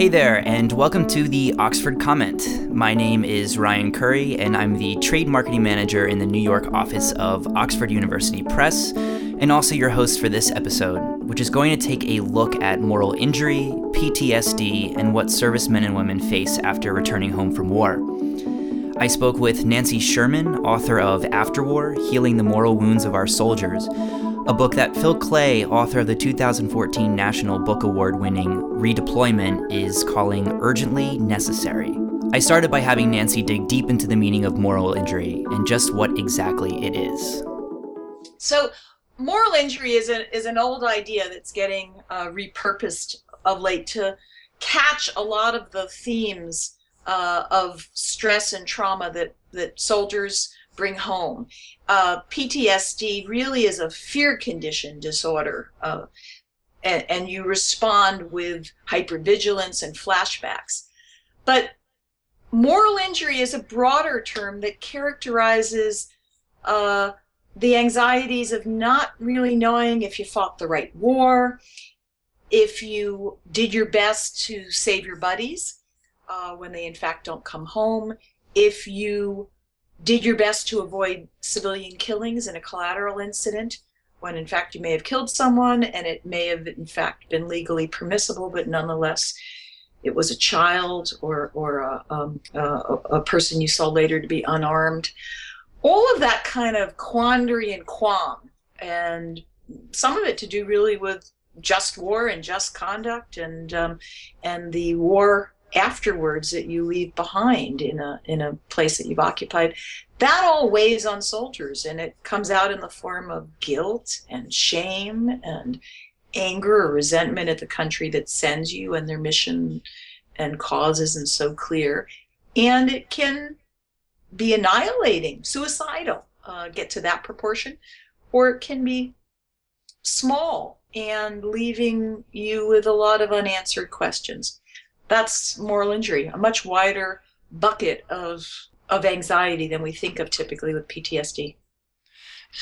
Hey there, and welcome to the Oxford Comment. My name is Ryan Cury, and I'm the Trade Marketing Manager in the New York office of Oxford University Press, and also your host for this episode, which is going to take a look at moral injury, PTSD, and what servicemen and women face after returning home from war. I spoke with Nancy Sherman, author of Afterwar Healing the Moral Wounds of Our Soldiers, a book that Phil Klay, author of the 2014 National Book Award winning Redeployment, is calling urgently necessary. I started by having Nancy dig deep into the meaning of moral injury and just what exactly it is. So, moral injury is, a, is an old idea that's getting uh, repurposed of late to catch a lot of the themes uh, of stress and trauma that, that soldiers bring home. Uh, PTSD really is a fear condition disorder, uh, and, and, you respond with hypervigilance and flashbacks. But moral injury is a broader term that characterizes uh, the anxieties of not really knowing if you fought the right war, if you did your best to save your buddies uh, when they in fact don't come home, if you did your best to avoid civilian killings in a collateral incident when in fact you may have killed someone and it may have in fact been legally permissible but nonetheless it was a child or or a, um, a, a person you saw later to be unarmed. All of that kind of quandary and qualm and some of it to do really with just war and just conduct and um, and the war afterwards that you leave behind in a in a place that you've occupied that all weighs on soldiers and it comes out in the form of guilt and shame and anger or resentment at the country that sends you and their mission and cause isn't so clear. And it can be annihilating suicidal uh, get to that proportion or it can be small and leaving you with a lot of unanswered questions that's moral injury, a much wider bucket of of anxiety than we think of typically with PTSD.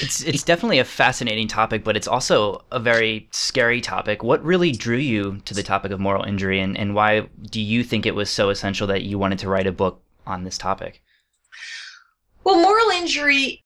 It's it's definitely a fascinating topic, but it's also a very scary topic. What really drew you to the topic of moral injury, and, and why do you think it was so essential that you wanted to write a book on this topic? Well, moral injury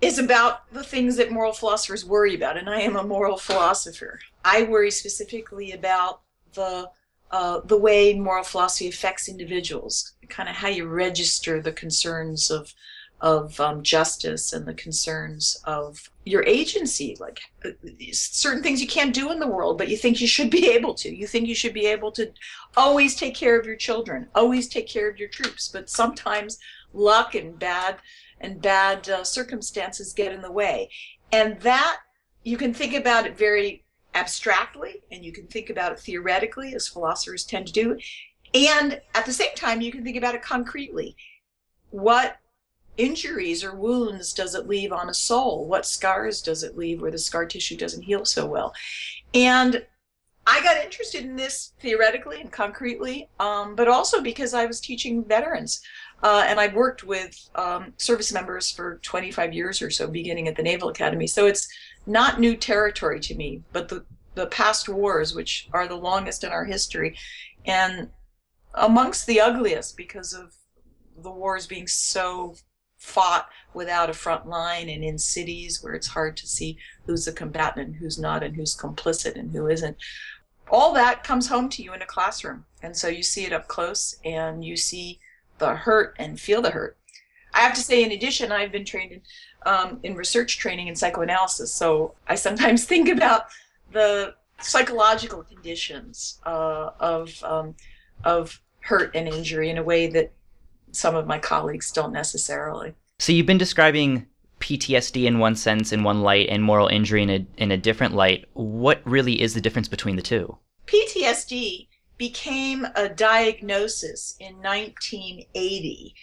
is about the things that moral philosophers worry about, and I am a moral philosopher. I worry specifically about the uh, the way moral philosophy affects individuals, kind of how you register the concerns of of um, justice and the concerns of your agency, like uh, certain things you can't do in the world, but you think you should be able to. You think you should be able to always take care of your children, always take care of your troops, but sometimes luck and bad and bad uh, circumstances get in the way, and that you can think about it very abstractly and you can think about it theoretically, as philosophers tend to do. And at the same time, you can think about it concretely. What injuries or wounds does it leave on a soul? What scars does it leave where the scar tissue doesn't heal so well? And I got interested in this theoretically and concretely, um, but also because I was teaching veterans. Uh, and I've worked with um, service members for 25 years or so, beginning at the Naval Academy. So it's not new territory to me, but the, the past wars, which are the longest in our history, and amongst the ugliest because of the wars being so fought without a front line and in cities where it's hard to see who's a combatant and who's not and who's complicit and who isn't. All that comes home to you in a classroom. And so you see it up close and you see the hurt and feel the hurt. I have to say, in addition, I've been trained in um, in research training in psychoanalysis. So I sometimes think about the psychological conditions uh, of um, of hurt and injury in a way that some of my colleagues don't necessarily. So you've been describing PTSD in one sense, in one light, and moral injury in a in a different light. What really is the difference between the two? PTSD became a diagnosis in 1980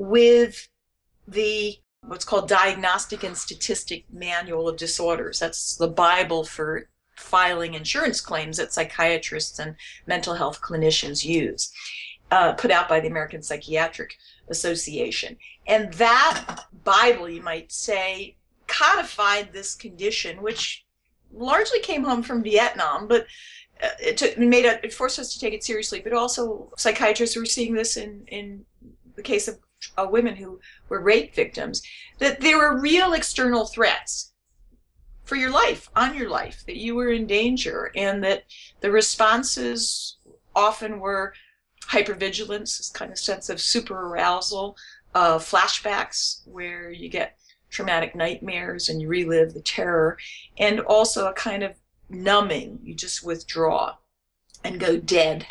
with the what's called Diagnostic and Statistic Manual of Disorders. That's the Bible for filing insurance claims that psychiatrists and mental health clinicians use, uh, put out by the American Psychiatric Association. And that Bible, you might say, codified this condition, which largely came home from Vietnam, but uh, it, took, made a, it forced us to take it seriously. But also, psychiatrists were seeing this in in the case of uh, women who were rape victims that there were real external threats for your life, on your life, that you were in danger, and that the responses often were hypervigilance, this kind of sense of super arousal, uh, flashbacks where you get traumatic nightmares and you relive the terror, and also a kind of numbing. You just withdraw and go dead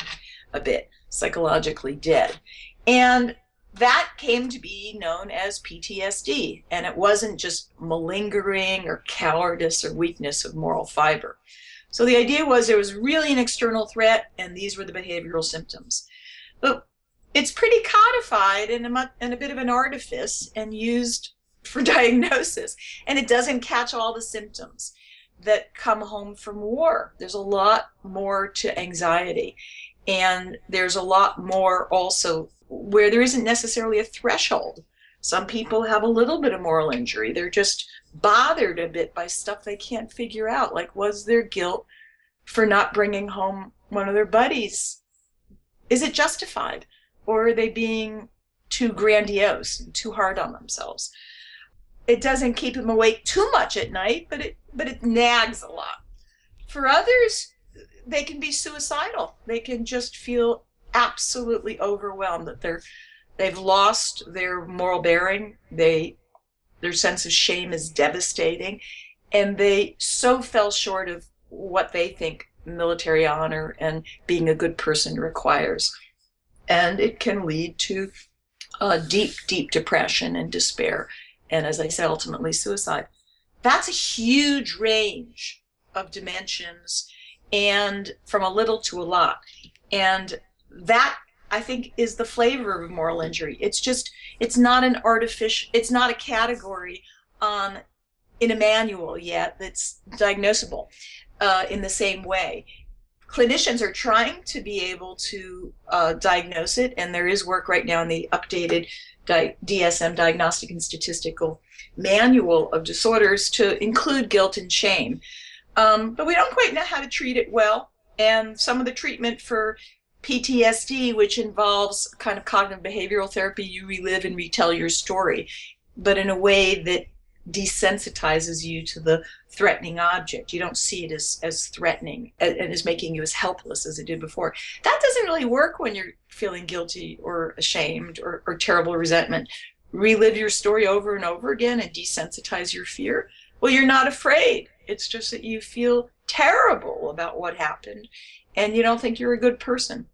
a bit, psychologically dead. And that came to be known as PTSD. And it wasn't just malingering or cowardice or weakness of moral fiber. So the idea was there was really an external threat, and these were the behavioral symptoms. But it's pretty codified and a, and a bit of an artifice and used for diagnosis. And it doesn't catch all the symptoms that come home from war. There's a lot more to anxiety. And there's a lot more also where there isn't necessarily a threshold. Some people have a little bit of moral injury. They're just bothered a bit by stuff they can't figure out. Like, was there guilt for not bringing home one of their buddies? Is it justified? Or are they being too grandiose and too hard on themselves? It doesn't keep them awake too much at night, but it but it nags a lot. For others, they can be suicidal. They can just feel absolutely overwhelmed that they're they've lost their moral bearing. They their sense of shame is devastating. And they so fell short of what they think military honor and being a good person requires. And it can lead to uh, deep deep depression and despair. And as i said ultimately suicide. That's a huge range of dimensions and from a little to a lot. And that I think is the flavor of moral injury. It's just it's not an artificial it's not a category on in a manual yet that's diagnosable uh, in the same way. Clinicians are trying to be able to uh, diagnose it, and there is work right now in the updated di- DSM Diagnostic and Statistical Manual of Disorders to include guilt and shame. Um, but we don't quite know how to treat it well, and some of the treatment for PTSD, which involves kind of cognitive behavioral therapy, you relive and retell your story, but in a way that desensitizes you to the threatening object. You don't see it as, as threatening and as making you as helpless as it did before. That doesn't really work when you're feeling guilty or ashamed or, or terrible resentment. Relive your story over and over again and desensitize your fear. Well, you're not afraid. It's just that you feel terrible about what happened and you don't think you're a good person.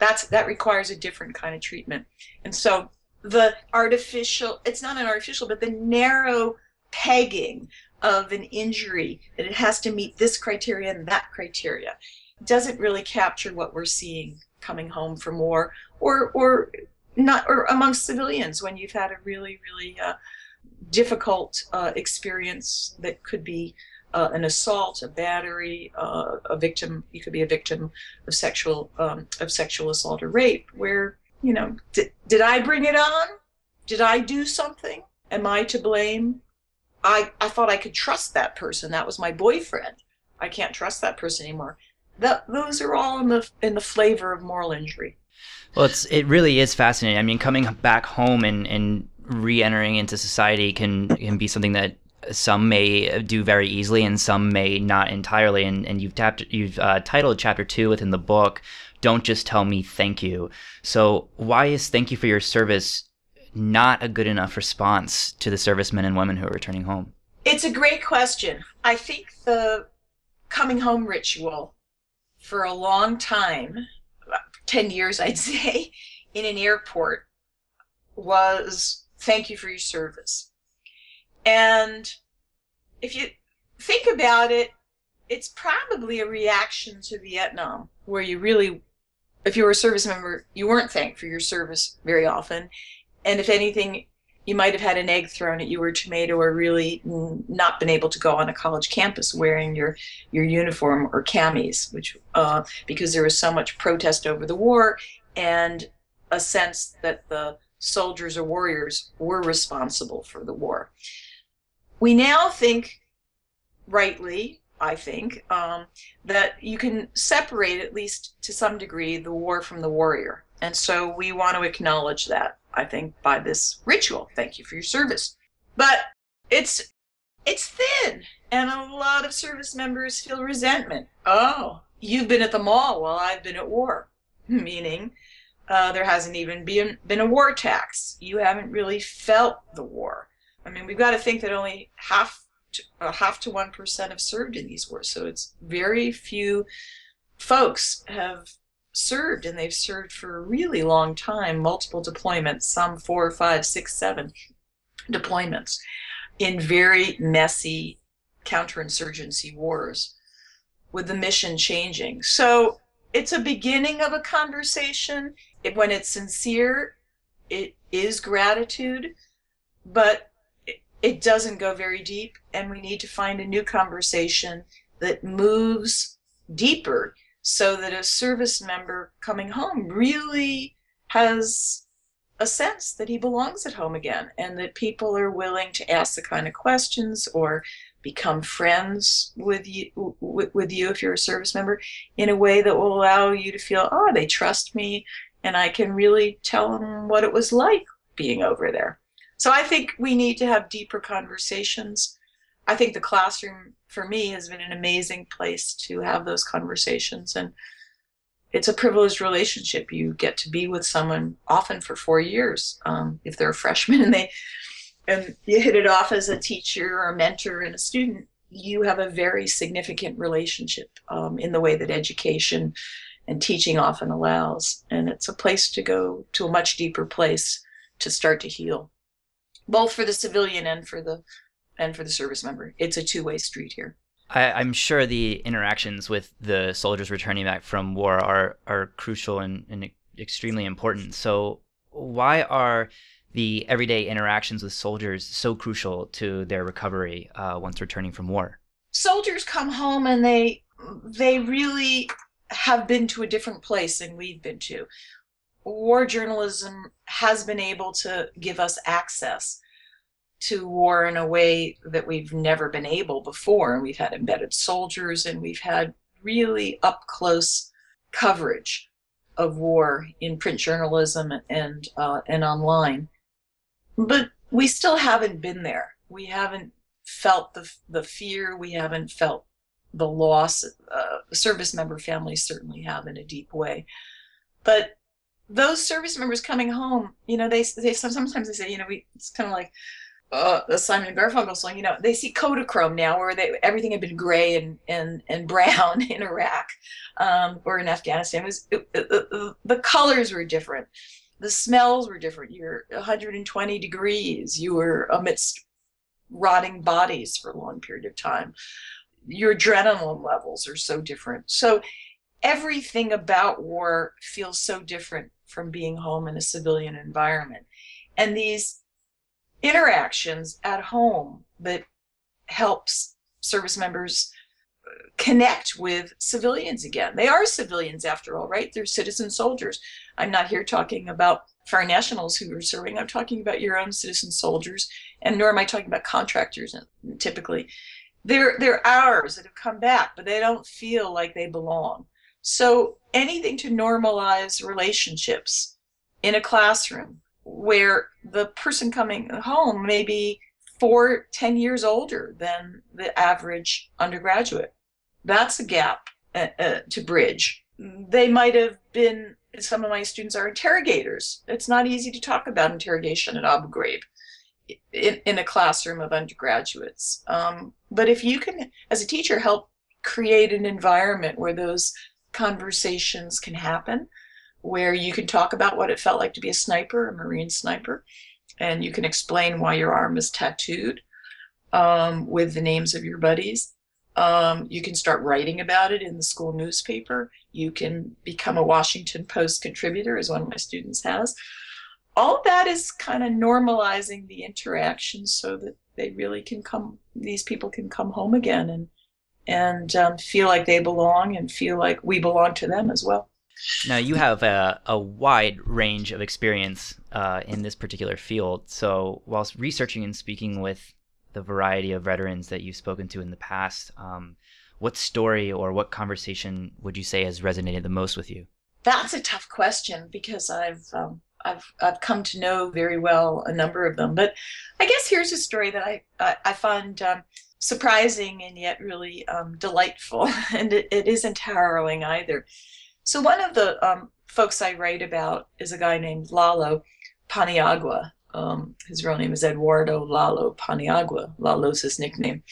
That's that requires a different kind of treatment. And so the artificial it's not an artificial but the narrow pegging of an injury that it has to meet this criteria and that criteria doesn't really capture what we're seeing coming home from war or or not or amongst civilians when you've had a really really uh, difficult uh, experience that could be uh, an assault, a battery, uh, a victim. You could be a victim of sexual um, of sexual assault or rape. Where you know, did, did I bring it on? Did I do something? Am I to blame? I I thought I could trust that person. That was my boyfriend. I can't trust that person anymore. That those are all in the in the flavor of moral injury. Well, it's it really is fascinating. I mean, coming back home and and re-entering into society can can be something that some may do very easily and some may not entirely. And, and you've tapped, you've uh, titled chapter two within the book, "Don't Just Tell Me Thank You." So why is "Thank you for your service" not a good enough response to the servicemen and women who are returning home? It's a great question. I think the coming home ritual for a long time, 10 years I'd say, in an airport was thank you for your service. And if you think about it, it's probably a reaction to Vietnam, where you really, if you were a service member, you weren't thanked for your service very often. And if anything, you might have had an egg thrown at you or a tomato or really not been able to go on a college campus wearing your, your uniform or camis, which uh, because there was so much protest over the war and a sense that the soldiers or warriors were responsible for the war. We now think, rightly, I think, um, that you can separate, at least to some degree, the war from the warrior. And so we want to acknowledge that, I think, by this ritual. Thank you for your service. But it's it's thin, and a lot of service members feel resentment. Oh, you've been at the mall while I've been at war, meaning uh, there hasn't even been been a war tax. You haven't really felt the war. I mean, we've got to think that only half to, uh, half to one percent have served in these wars, so it's very few folks have served, and they've served for a really long time, multiple deployments, some four, five, six, seven deployments in very messy counterinsurgency wars with the mission changing. So it's a beginning of a conversation. It, when it's sincere, it is gratitude, but it doesn't go very deep. And we need to find a new conversation that moves deeper so that a service member coming home really has a sense that he belongs at home again and that people are willing to ask the kind of questions or become friends with you with, you if you're a service member in a way that will allow you to feel oh they trust me and i can really tell them what it was like being over there so i think we need to have deeper conversations i think the classroom for me has been an amazing place to have those conversations and it's a privileged relationship you get to be with someone often for four years um, if they're a freshman and they and you hit it off as a teacher or a mentor and a student, you have a very significant relationship um, in the way that education and teaching often allows. And it's a place to go to a much deeper place to start to heal, both for the civilian and for the and for the service member. It's a two way street here. I, am sure the interactions with the soldiers returning back from war are are crucial and, and extremely important. So why are the everyday interactions with soldiers so crucial to their recovery uh, once returning from war? Soldiers come home and they they really have been to a different place than we've been to. War journalism has been able to give us access to war in a way that we've never been able before. And we've had embedded soldiers and we've had really up close coverage of war in print journalism and uh, and online but we still haven't been there. We haven't felt the the fear. We haven't felt the loss. Uh, service member families certainly have in a deep way, but those service members coming home, you know, they they sometimes they say, you know, we it's kind of like uh, the Simon Garfunkel song, you know, they see Kodachrome now, where they everything had been gray and and and brown in Iraq um, or in Afghanistan. It was it, it, the colors were different the smells were different. You're 120 degrees. You were amidst rotting bodies for a long period of time. Your adrenaline levels are so different. So everything about war feels so different from being home in a civilian environment. And these interactions at home that helps service members connect with civilians again. They are civilians after all, right? They're citizen soldiers. I'm not here talking about foreign nationals who are serving. I'm talking about your own citizen soldiers, and nor am I talking about contractors typically. They're they're ours that have come back, but they don't feel like they belong. So anything to normalize relationships in a classroom where the person coming home may be four, ten years older than the average undergraduate that's a gap uh, uh, to bridge. They might have been, some of my students are interrogators. It's not easy to talk about interrogation at Abu Ghraib in, in a classroom of undergraduates. Um, but if you can, as a teacher, help create an environment where those conversations can happen, where you can talk about what it felt like to be a sniper, a Marine sniper, and you can explain why your arm is tattooed um, with the names of your buddies um, you can start writing about it in the school newspaper. You can become a Washington Post contributor, as one of my students has. All that is kind of normalizing the interaction so that they really can come, these people can come home again and and um, feel like they belong and feel like we belong to them as well. Now, you have a, a wide range of experience uh, in this particular field. So, whilst researching and speaking with the variety of veterans that you've spoken to in the past. Um, what story or what conversation would you say has resonated the most with you? That's a tough question because I've um, I've I've come to know very well a number of them. But I guess here's a story that I I, I find um, surprising and yet really um, delightful, and it, it isn't harrowing either. So one of the um, folks I write about is a guy named Lalo Paniagua. Um, his real name is Eduardo Lalo Paniagua. Lalo's his nickname,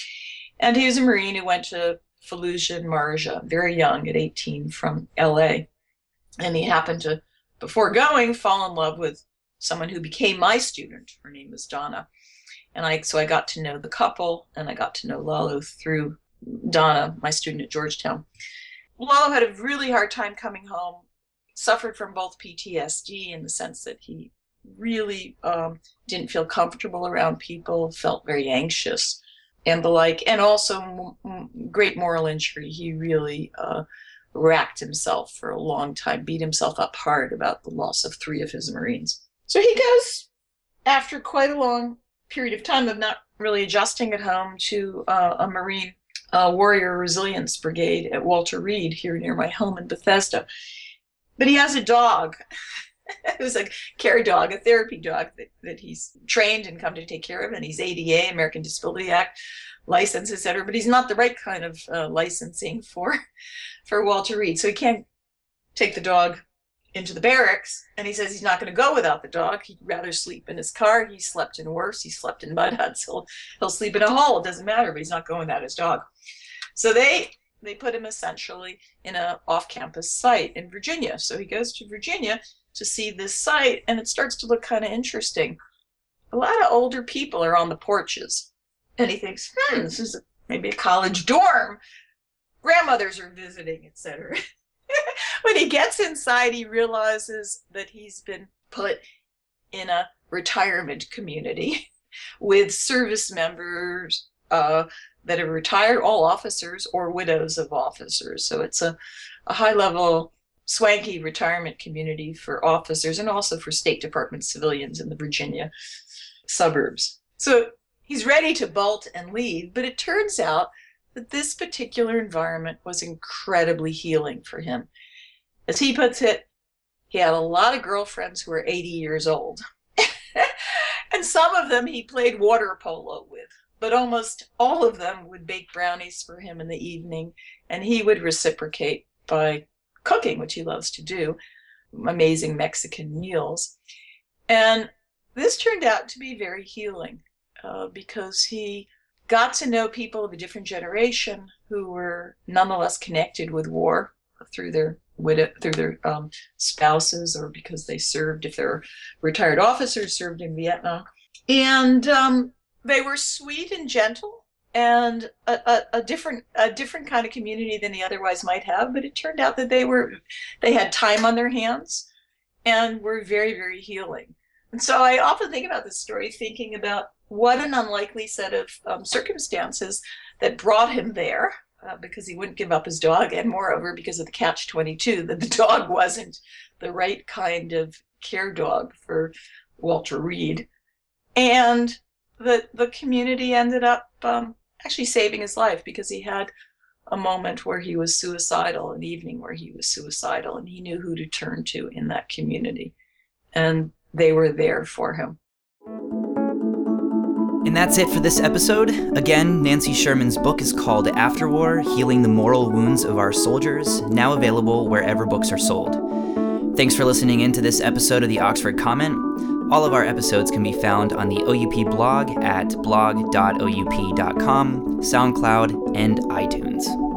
and he was a Marine who went to Fallujah and Marja very young at 18 from L.A. And he happened to, before going, fall in love with someone who became my student. Her name was Donna and I so I got to know the couple and I got to know Lalo through Donna, my student at Georgetown. Lalo had a really hard time coming home, suffered from both PTSD in the sense that he really um, didn't feel comfortable around people, felt very anxious, and the like, and also m- great moral injury. He really uh, racked himself for a long time, beat himself up hard about the loss of three of his Marines. So he goes, after quite a long period of time of not really adjusting at home to uh, a Marine uh, Warrior Resilience Brigade at Walter Reed here near my home in Bethesda. But he has a dog. it was a care dog, a therapy dog that, that he's trained and come to take care of, and he's ADA, American Disability Act, license, etc. But he's not the right kind of uh, licensing for for Walter Reed, so he can't take the dog into the barracks and he says he's not going to go without the dog. He'd rather sleep in his car. He slept in worse. He slept in mud huts. He'll, he'll sleep in a hole. It doesn't matter but he's not going without his dog. So they they put him essentially in a off-campus site in virginia. So he goes to virginia to see this site and it starts to look kind of interesting. A lot of older people are on the porches and he thinks hmm this is maybe a college dorm. Grandmothers are visiting etc when he gets inside, he realizes that he's been put in a retirement community with service members uh, that are retired, all officers or widows of officers. So it's a, a high level, swanky retirement community for officers and also for State Department civilians in the Virginia suburbs. So he's ready to bolt and leave, but it turns out that this particular environment was incredibly healing for him. As he puts it, he had a lot of girlfriends who were 80 years old. and some of them he played water polo with, but almost all of them would bake brownies for him in the evening, and he would reciprocate by cooking, which he loves to do, amazing Mexican meals. And this turned out to be very healing uh, because he got to know people of a different generation who were nonetheless connected with war through their widow through their um, spouses or because they served if they're retired officers served in vietnam. And um, they were sweet and gentle and a, a, a, different a different kind of community than he otherwise might have but it turned out that they were they had time on their hands and were very very healing. And so i often think about this story thinking about what an unlikely set of um, circumstances that brought him there uh, because he wouldn't give up his dog, and moreover, because of the catch 22, that the dog wasn't the right kind of care dog for Walter Reed. And the, the community ended up um, actually saving his life because he had a moment where he was suicidal, an evening where he was suicidal, and he knew who to turn to in that community. And they were there for him. And that's it for this episode. Again, Nancy Sherman's book is called Afterwar Healing the Moral Wounds of Our Soldiers, now available wherever books are sold. Thanks for listening in to this episode of the Oxford Comment. All of our episodes can be found on the OUP blog at blog.oup.com, SoundCloud, and iTunes.